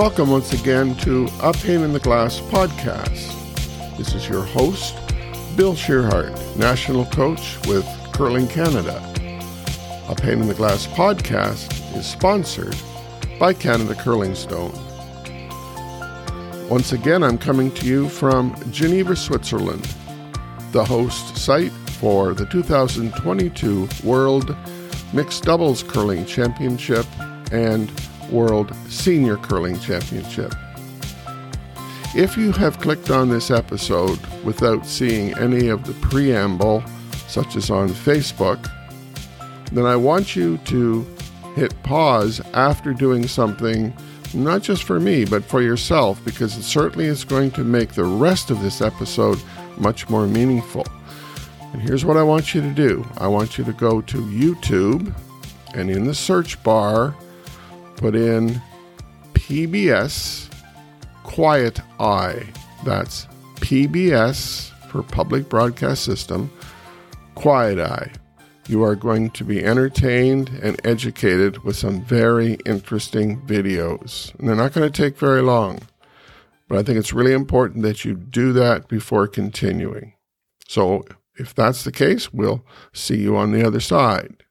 Welcome once again to A in the Glass podcast. This is your host, Bill Tschirhart, national coach with Curling Canada. A in the Glass podcast is sponsored by Canada Curling Stone. Once again, I'm coming to you from Geneva, Switzerland, the host site for the 2022 World Mixed Doubles Curling Championship and World Senior Curling Championship. If you have clicked on this episode without seeing any of the preamble, such as on Facebook, then I want you to hit pause after doing something not just for me, but for yourself, because it certainly is going to make the rest of this episode much more meaningful. And here's what I want you to do I want you to go to YouTube and in the search bar, put in PBS Quiet Eye. That's PBS for Public Broadcast System, Quiet Eye. You are going to be entertained and educated with some very interesting videos. And they're not going to take very long, but I think it's really important that you do that before continuing. So, if that's the case, we'll see you on the other side.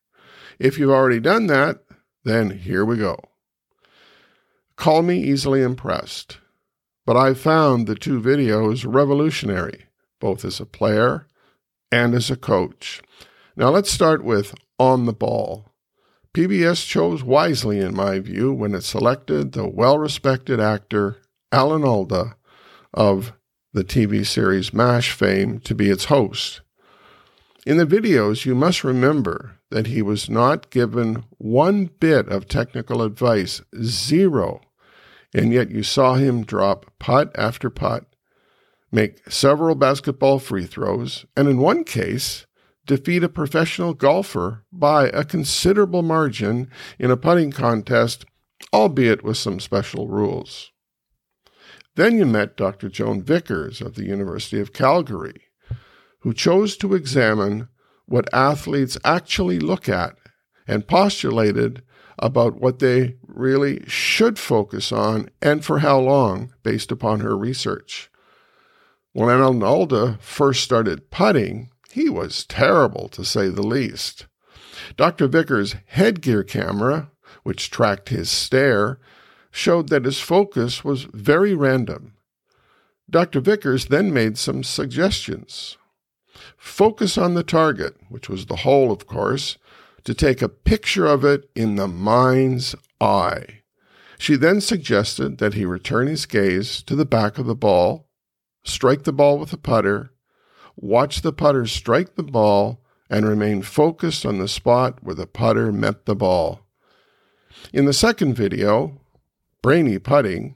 If you've already done that, then here we go. Call me easily impressed, but I found the two videos revolutionary, both as a player and as a coach. Now let's start with On the Ball. PBS chose wisely, in my view, when it selected the well respected actor Alan Alda of the TV series MASH fame to be its host. In the videos, you must remember that he was not given one bit of technical advice, zero, and yet you saw him drop putt after putt, make several basketball free throws, and in one case, defeat a professional golfer by a considerable margin in a putting contest, albeit with some special rules. Then you met Dr. Joan Vickers of the University of Calgary, who chose to examine what athletes actually look at and postulated about what they really should focus on and for how long based upon her research. When Alan Alda first started putting, he was terrible, to say the least. Dr. Vickers' headgear camera, which tracked his stare, showed that his focus was very random. Dr. Vickers then made some suggestions. Focus on the target, which was the hole, of course, to take a picture of it in the mind's eye. She then suggested that he return his gaze to the back of the ball, strike the ball with a putter, watch the putter strike the ball, and remain focused on the spot where the putter met the ball. In the second video, Brainy Putting,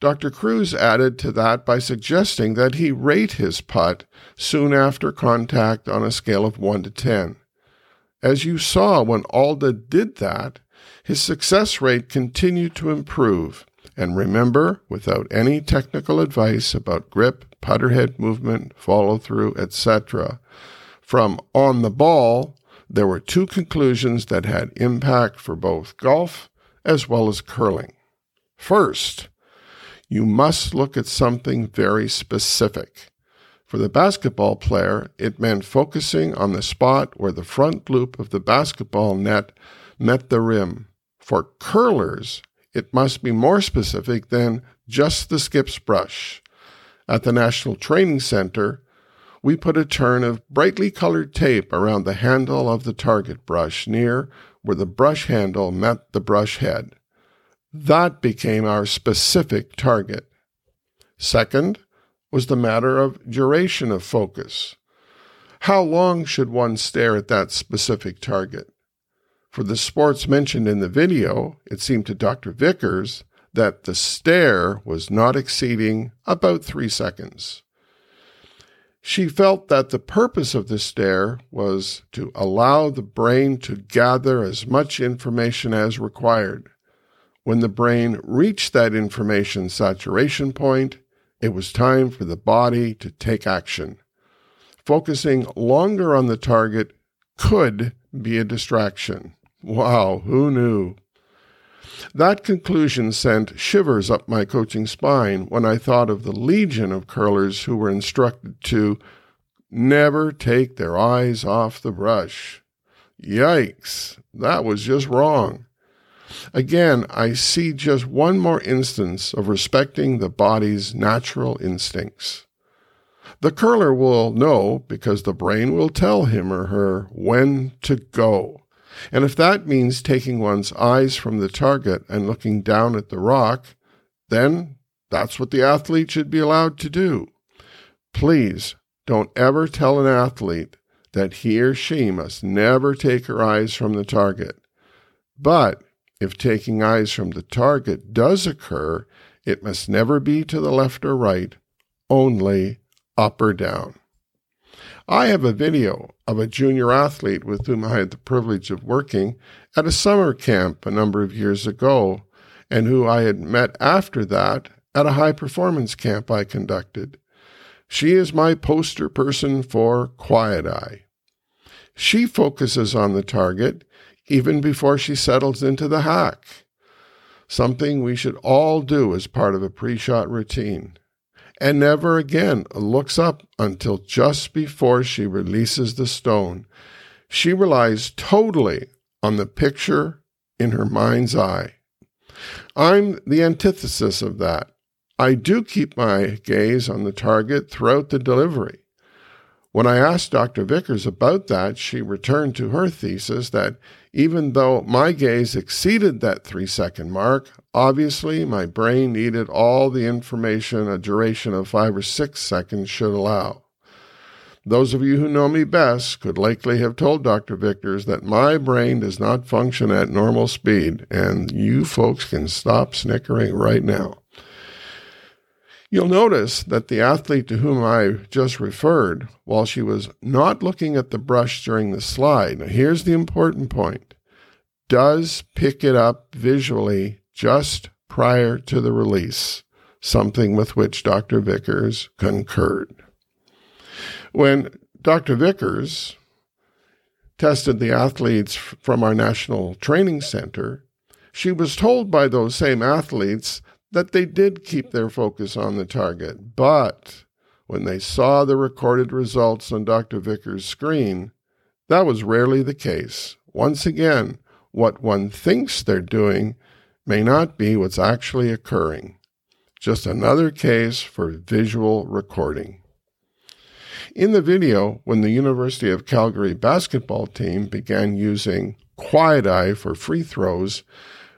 Dr. Crews added to that by suggesting that he rate his putt soon after contact on a scale of 1 to 10. As you saw when Alda did that, his success rate continued to improve. And remember, without any technical advice about grip, putter head movement, follow through, etc. From on the ball, there were two conclusions that had impact for both golf as well as curling. First, you must look at something very specific. For the basketball player, it meant focusing on the spot where the front loop of the basketball net met the rim. For curlers, it must be more specific than just the skip's brush. At the National Training Center, we put a turn of brightly colored tape around the handle of the target brush near where the brush handle met the brush head. That became our specific target. Second was the matter of duration of focus. How long should one stare at that specific target? For the sports mentioned in the video, it seemed to Dr. Vickers that the stare was not exceeding about three seconds. She felt that the purpose of the stare was to allow the brain to gather as much information as required. When the brain reached that information saturation point, it was time for the body to take action. Focusing longer on the target could be a distraction. Wow, who knew? That conclusion sent shivers up my coaching spine when I thought of the legion of curlers who were instructed to never take their eyes off the brush. Yikes, that was just wrong. Again, I see just one more instance of respecting the body's natural instincts. The curler will know because the brain will tell him or her when to go. And if that means taking one's eyes from the target and looking down at the rock, then that's what the athlete should be allowed to do. Please don't ever tell an athlete that he or she must never take her eyes from the target. But if taking eyes from the target does occur, it must never be to the left or right, only up or down. I have a video of a junior athlete with whom I had the privilege of working at a summer camp a number of years ago, and who I had met after that at a high performance camp I conducted. She is my poster person for Quiet Eye. She focuses on the target even before she settles into the hack, something we should all do as part of a pre shot routine, and never again looks up until just before she releases the stone. She relies totally on the picture in her mind's eye. I'm the antithesis of that. I do keep my gaze on the target throughout the delivery. When I asked Dr. Vickers about that, she returned to her thesis that even though my gaze exceeded that three second mark, obviously my brain needed all the information a duration of five or six seconds should allow. Those of you who know me best could likely have told Dr. Vickers that my brain does not function at normal speed, and you folks can stop snickering right now. You'll notice that the athlete to whom I just referred, while she was not looking at the brush during the slide, now here's the important point, does pick it up visually just prior to the release, something with which Dr. Vickers concurred. When Dr. Vickers tested the athletes from our National Training Center, she was told by those same athletes that they did keep their focus on the target. But when they saw the recorded results on Dr. Vickers' screen, that was rarely the case. Once again, what one thinks they're doing may not be what's actually occurring. Just another case for visual recording. In the video, when the University of Calgary basketball team began using Quiet Eye for free throws,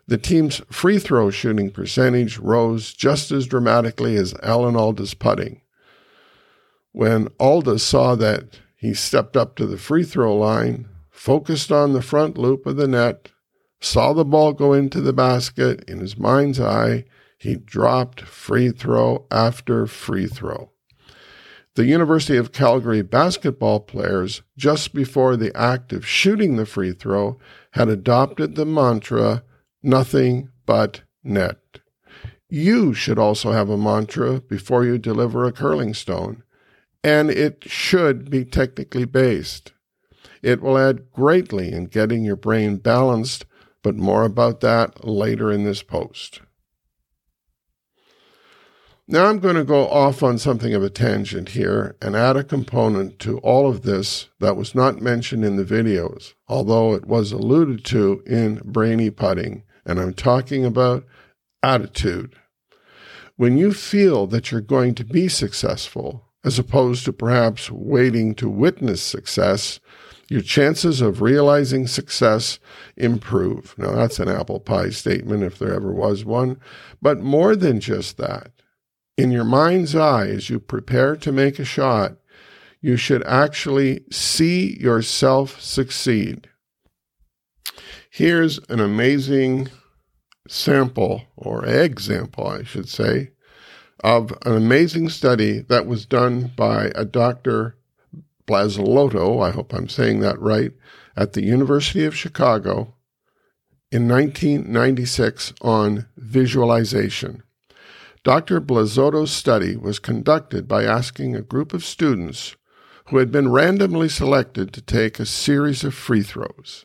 the team's free throw shooting percentage rose just as dramatically as Alan Alda's putting. When Alda saw that, he stepped up to the free throw line, focused on the front loop of the net, saw the ball go into the basket. In his mind's eye, he dropped free throw after free throw. The University of Calgary basketball players, just before the act of shooting the free throw, had adopted the mantra nothing but net. You should also have a mantra before you deliver a curling stone, and it should be technically based. It will add greatly in getting your brain balanced, but more about that later in this post. Now I'm going to go off on something of a tangent here and add a component to all of this that was not mentioned in the videos, although it was alluded to in Brainy Putting and I'm talking about attitude. When you feel that you're going to be successful, as opposed to perhaps waiting to witness success, your chances of realizing success improve. Now, that's an apple pie statement if there ever was one. But more than just that, in your mind's eye, as you prepare to make a shot, you should actually see yourself succeed. Here's an amazing sample, or example, I should say, of an amazing study that was done by a Dr. Blasloto, I hope I'm saying that right, at the University of Chicago in 1996 on visualization. Dr. Blasloto's study was conducted by asking a group of students who had been randomly selected to take a series of free throws.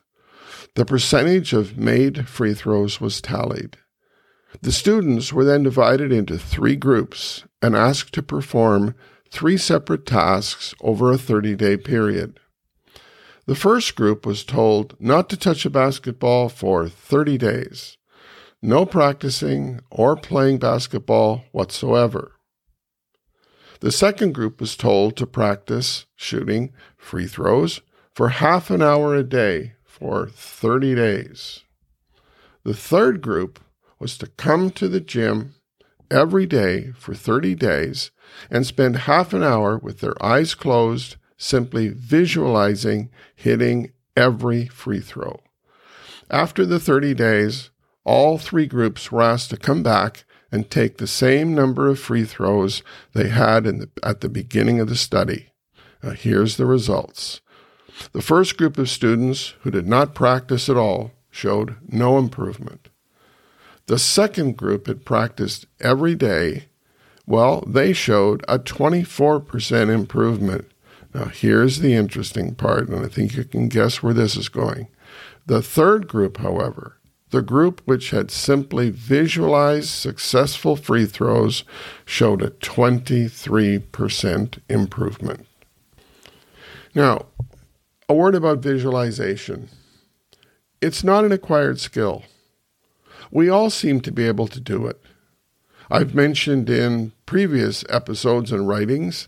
The percentage of made free throws was tallied. The students were then divided into three groups and asked to perform three separate tasks over a 30 day period. The first group was told not to touch a basketball for 30 days, no practicing or playing basketball whatsoever. The second group was told to practice shooting free throws for half an hour a day for 30 days. The third group was to come to the gym every day for 30 days and spend half an hour with their eyes closed, simply visualizing hitting every free throw. After the 30 days, all three groups were asked to come back and take the same number of free throws they had the, at the beginning of the study. Now, here's the results. The first group of students who did not practice at all showed no improvement. The second group had practiced every day. Well, they showed a 24% improvement. Now, here's the interesting part, and I think you can guess where this is going. The third group, however, the group which had simply visualized successful free throws, showed a 23% improvement. Now, a word about visualization. It's not an acquired skill. We all seem to be able to do it. I've mentioned in previous episodes and writings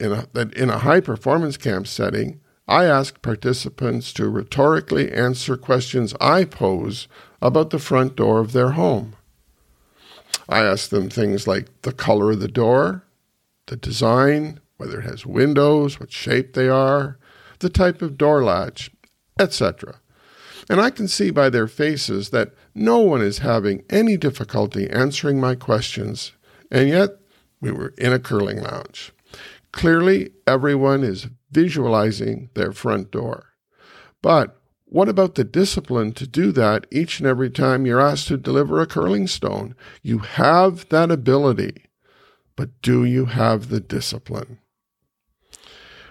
in a, that in a high performance camp setting, I ask participants to rhetorically answer questions I pose about the front door of their home. I ask them things like the color of the door, the design, whether it has windows, what shape they are, the type of door latch, etc. And I can see by their faces that no one is having any difficulty answering my questions, and yet we were in a curling lounge. Clearly, everyone is visualizing their front door. But what about the discipline to do that each and every time you're asked to deliver a curling stone? You have that ability, but do you have the discipline?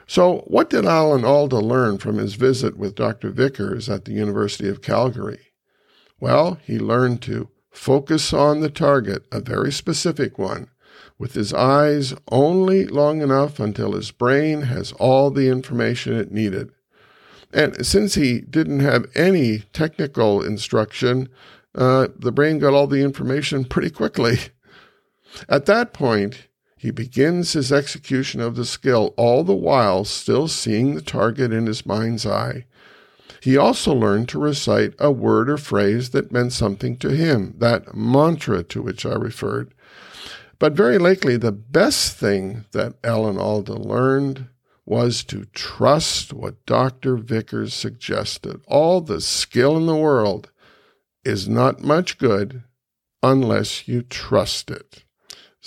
So, what did Alan Alda learn from his visit with Dr. Vickers at the University of Calgary? Well, he learned to focus on the target, a very specific one, with his eyes only long enough until his brain has all the information it needed. And since he didn't have any technical instruction, uh, the brain got all the information pretty quickly. At that point, he begins his execution of the skill, all the while still seeing the target in his mind's eye. He also learned to recite a word or phrase that meant something to him, that mantra to which I referred. But very likely, the best thing that Alan Alda learned was to trust what Dr. Vickers suggested. All the skill in the world is not much good unless you trust it.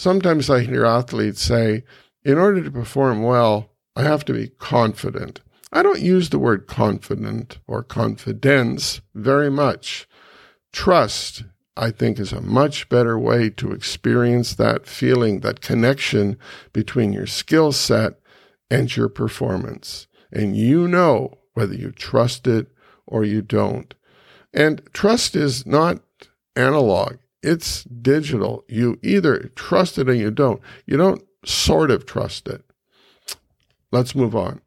Sometimes I hear athletes say, in order to perform well, I have to be confident. I don't use the word confident or confidence very much. Trust, I think, is a much better way to experience that feeling, that connection between your skill set and your performance. And you know whether you trust it or you don't. And trust is not analog, it's digital. You either trust it or you don't. You don't sort of trust it. Let's move on.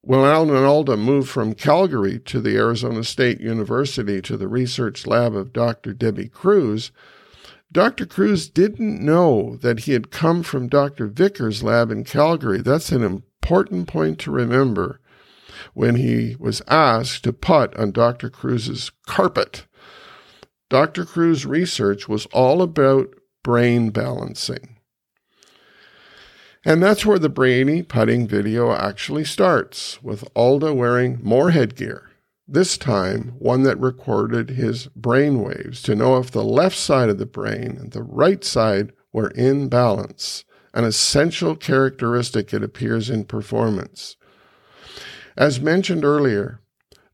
When Alan Alda moved from Calgary to the Arizona State University to the research lab of Dr. Debbie Crews, Dr. Crews didn't know that he had come from Dr. Vickers' lab in Calgary. That's an important point to remember when he was asked to putt on Dr. Crews's carpet. Dr. Crews's research was all about brain balancing. And that's where the brainy putting video actually starts, with Alda wearing more headgear, this time one that recorded his brain waves to know if the left side of the brain and the right side were in balance, an essential characteristic it appears in performance. As mentioned earlier,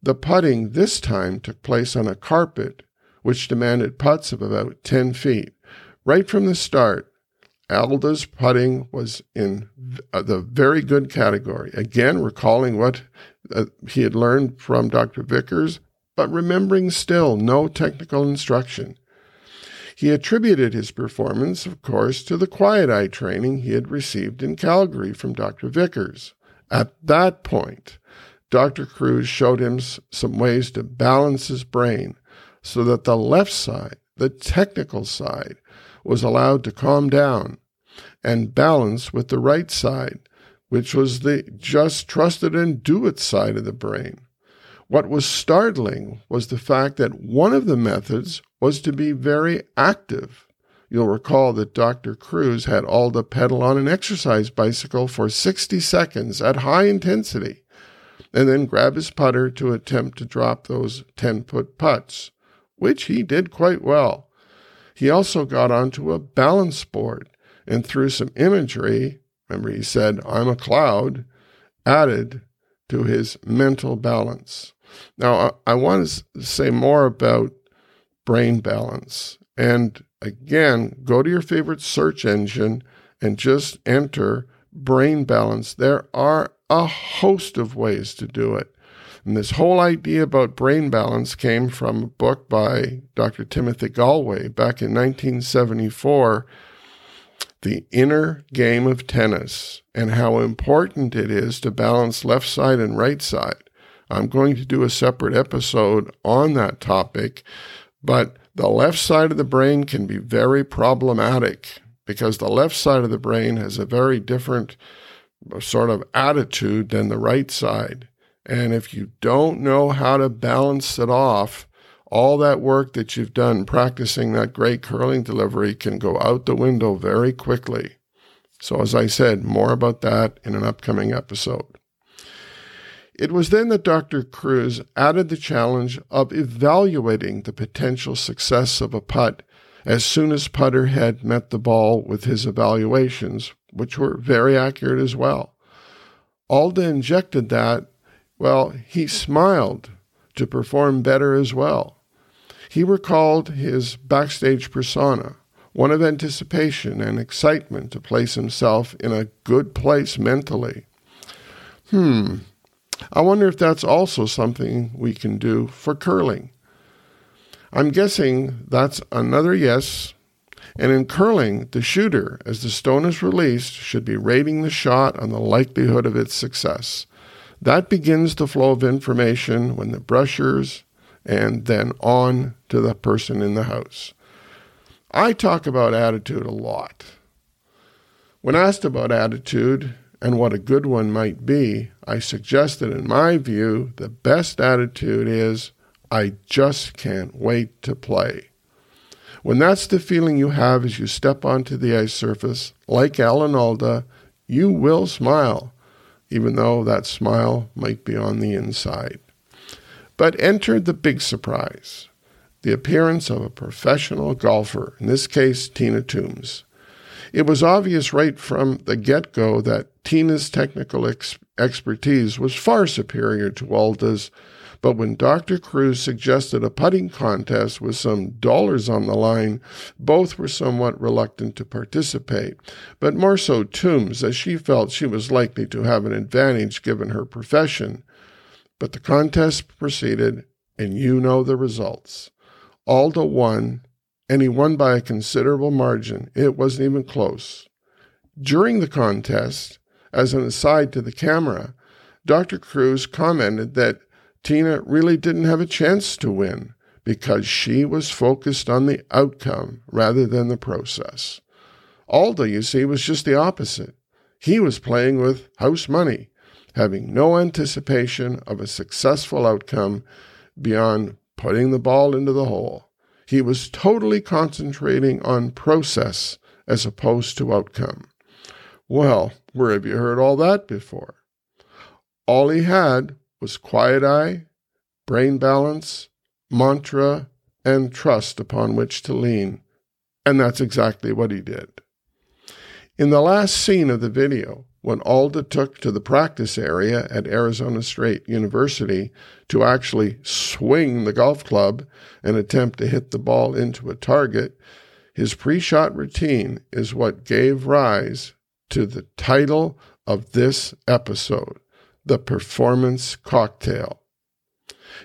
the putting this time took place on a carpet which demanded putts of about 10 feet. Right from the start, Alda's putting was in the very good category. Again, recalling what uh, he had learned from Dr. Vickers, but remembering still no technical instruction. He attributed his performance, of course, to the quiet eye training he had received in Calgary from Dr. Vickers. At that point, Dr. Crews showed him some ways to balance his brain so that the left side, the technical side, was allowed to calm down and balance with the right side, which was the just trusted and do it side of the brain. What was startling was the fact that one of the methods was to be very active. You'll recall that Dr. Crews had Alda pedal on an exercise bicycle for 60 seconds at high intensity and then grab his putter to attempt to drop those 10 foot putts, which he did quite well. He also got onto a balance board and through some imagery, remember he said, I'm a cloud, added to his mental balance. Now, I, I want to say more about brain balance. And again, go to your favorite search engine and just enter brain balance. There are a host of ways to do it. And this whole idea about brain balance came from a book by Dr. Timothy Gallwey back in 1974, The Inner Game of Tennis, and how important it is to balance left side and right side. I'm going to do a separate episode on that topic, but the left side of the brain can be very problematic because the left side of the brain has a very different sort of attitude than the right side. And if you don't know how to balance it off, all that work that you've done practicing that great curling delivery can go out the window very quickly. So, as I said, more about that in an upcoming episode. It was then that Dr. Crews added the challenge of evaluating the potential success of a putt as soon as putter had met the ball with his evaluations, which were very accurate as well. Alda injected that, well, he smiled to perform better as well. He recalled his backstage persona, one of anticipation and excitement to place himself in a good place mentally. Hmm, I wonder if that's also something we can do for curling. I'm guessing that's another yes. And in curling, the shooter, as the stone is released, should be rating the shot on the likelihood of its success. That begins the flow of information when the brushers and then on to the person in the house. I talk about attitude a lot. When asked about attitude and what a good one might be, I suggest that in my view, the best attitude is I just can't wait to play. When that's the feeling you have as you step onto the ice surface, like Alan Alda, you will smile, even though that smile might be on the inside. But enter the big surprise the appearance of a professional golfer, in this case, Tina Toombs. It was obvious right from the get go that Tina's technical ex- expertise was far superior to Alda's but when Dr. Crews suggested a putting contest with some dollars on the line, both were somewhat reluctant to participate, but more so Toombs, as she felt she was likely to have an advantage given her profession. But the contest proceeded, and you know the results. Alda won, and he won by a considerable margin. It wasn't even close. During the contest, as an aside to the camera, Dr. Crews commented that Tina really didn't have a chance to win because she was focused on the outcome rather than the process. Alda, you see, was just the opposite. He was playing with house money, having no anticipation of a successful outcome beyond putting the ball into the hole. He was totally concentrating on process as opposed to outcome. Well, where have you heard all that before? All he had was quiet eye, brain balance, mantra, and trust upon which to lean. And that's exactly what he did. In the last scene of the video, when Alda took to the practice area at Arizona State University to actually swing the golf club and attempt to hit the ball into a target, his pre shot routine is what gave rise to the title of this episode the performance cocktail.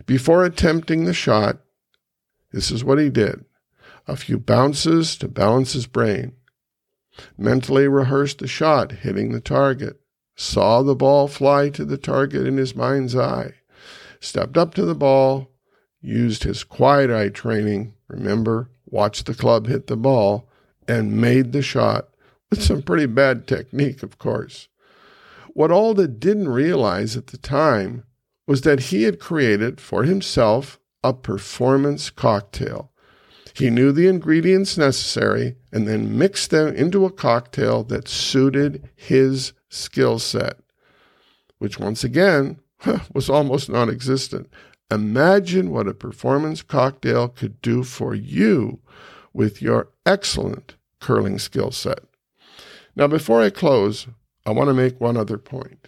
Before attempting the shot, this is what he did a few bounces to balance his brain. Mentally rehearsed the shot hitting the target, saw the ball fly to the target in his mind's eye, stepped up to the ball, used his quiet eye training, remember, watched the club hit the ball, and made the shot with some pretty bad technique, of course. What Alda didn't realize at the time was that he had created for himself a performance cocktail. He knew the ingredients necessary and then mixed them into a cocktail that suited his skill set, which once again was almost non existent. Imagine what a performance cocktail could do for you with your excellent curling skill set. Now, before I close, I want to make one other point.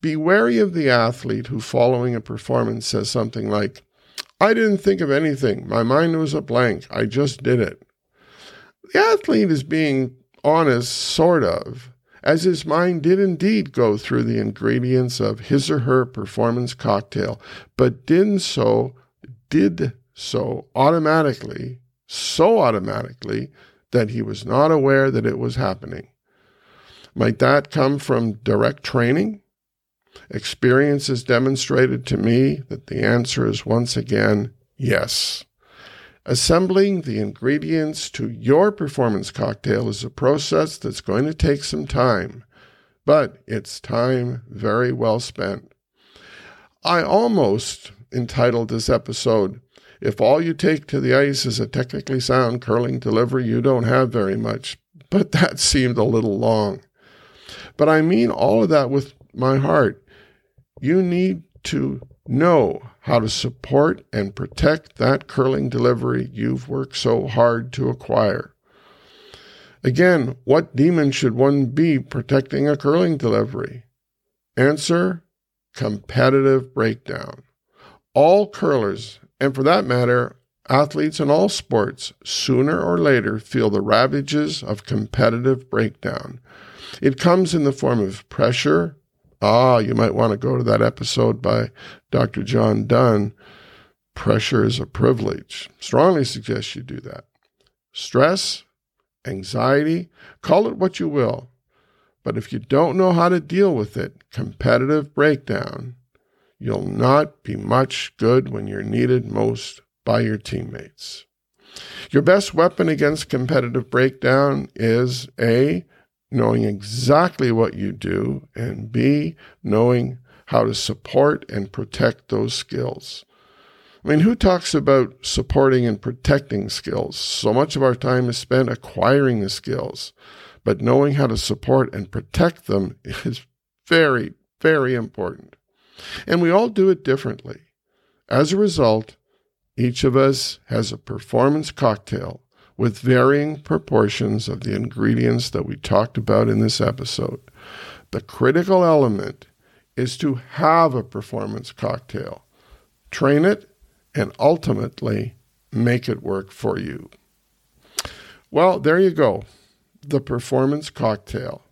Be wary of the athlete who, following a performance, says something like, I didn't think of anything. My mind was a blank. I just did it. The athlete is being honest, sort of, as his mind did indeed go through the ingredients of his or her performance cocktail, but did so, did so automatically, so automatically that he was not aware that it was happening. Might that come from direct training? Experience has demonstrated to me that the answer is once again yes. Assembling the ingredients to your performance cocktail is a process that's going to take some time, but it's time very well spent. I almost entitled this episode, If All You Take to the Ice is a Technically Sound Curling Delivery, You Don't Have Very Much, but that seemed a little long. But I mean all of that with my heart. You need to know how to support and protect that curling delivery you've worked so hard to acquire. Again, what demon should one be protecting a curling delivery? Answer competitive breakdown. All curlers, and for that matter, athletes in all sports, sooner or later feel the ravages of competitive breakdown. It comes in the form of pressure, Ah, you might want to go to that episode by Dr. John Dunn. Pressure is a privilege. Strongly suggest you do that. Stress, anxiety, call it what you will. But if you don't know how to deal with it, competitive breakdown, you'll not be much good when you're needed most by your teammates. Your best weapon against competitive breakdown is A, knowing exactly what you do, and B, knowing how to support and protect those skills. I mean, who talks about supporting and protecting skills? So much of our time is spent acquiring the skills, but knowing how to support and protect them is very, very important. And we all do it differently. As a result, each of us has a performance cocktail with varying proportions of the ingredients that we talked about in this episode. The critical element is to have a performance cocktail, train it, and ultimately make it work for you. Well, there you go. The performance cocktail.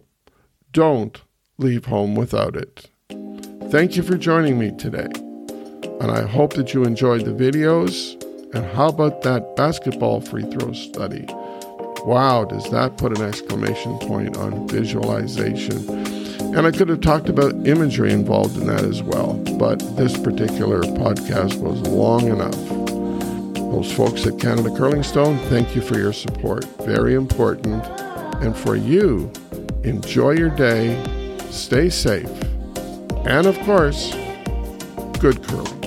Don't leave home without it. Thank you for joining me today. And I hope that you enjoyed the videos and how about that basketball free throw study? Wow, does that put an exclamation point on visualization? And I could have talked about imagery involved in that as well, but this particular podcast was long enough. Those folks at Canada Curling Stone, thank you for your support. Very important. And for you, enjoy your day, stay safe, and of course, good curling.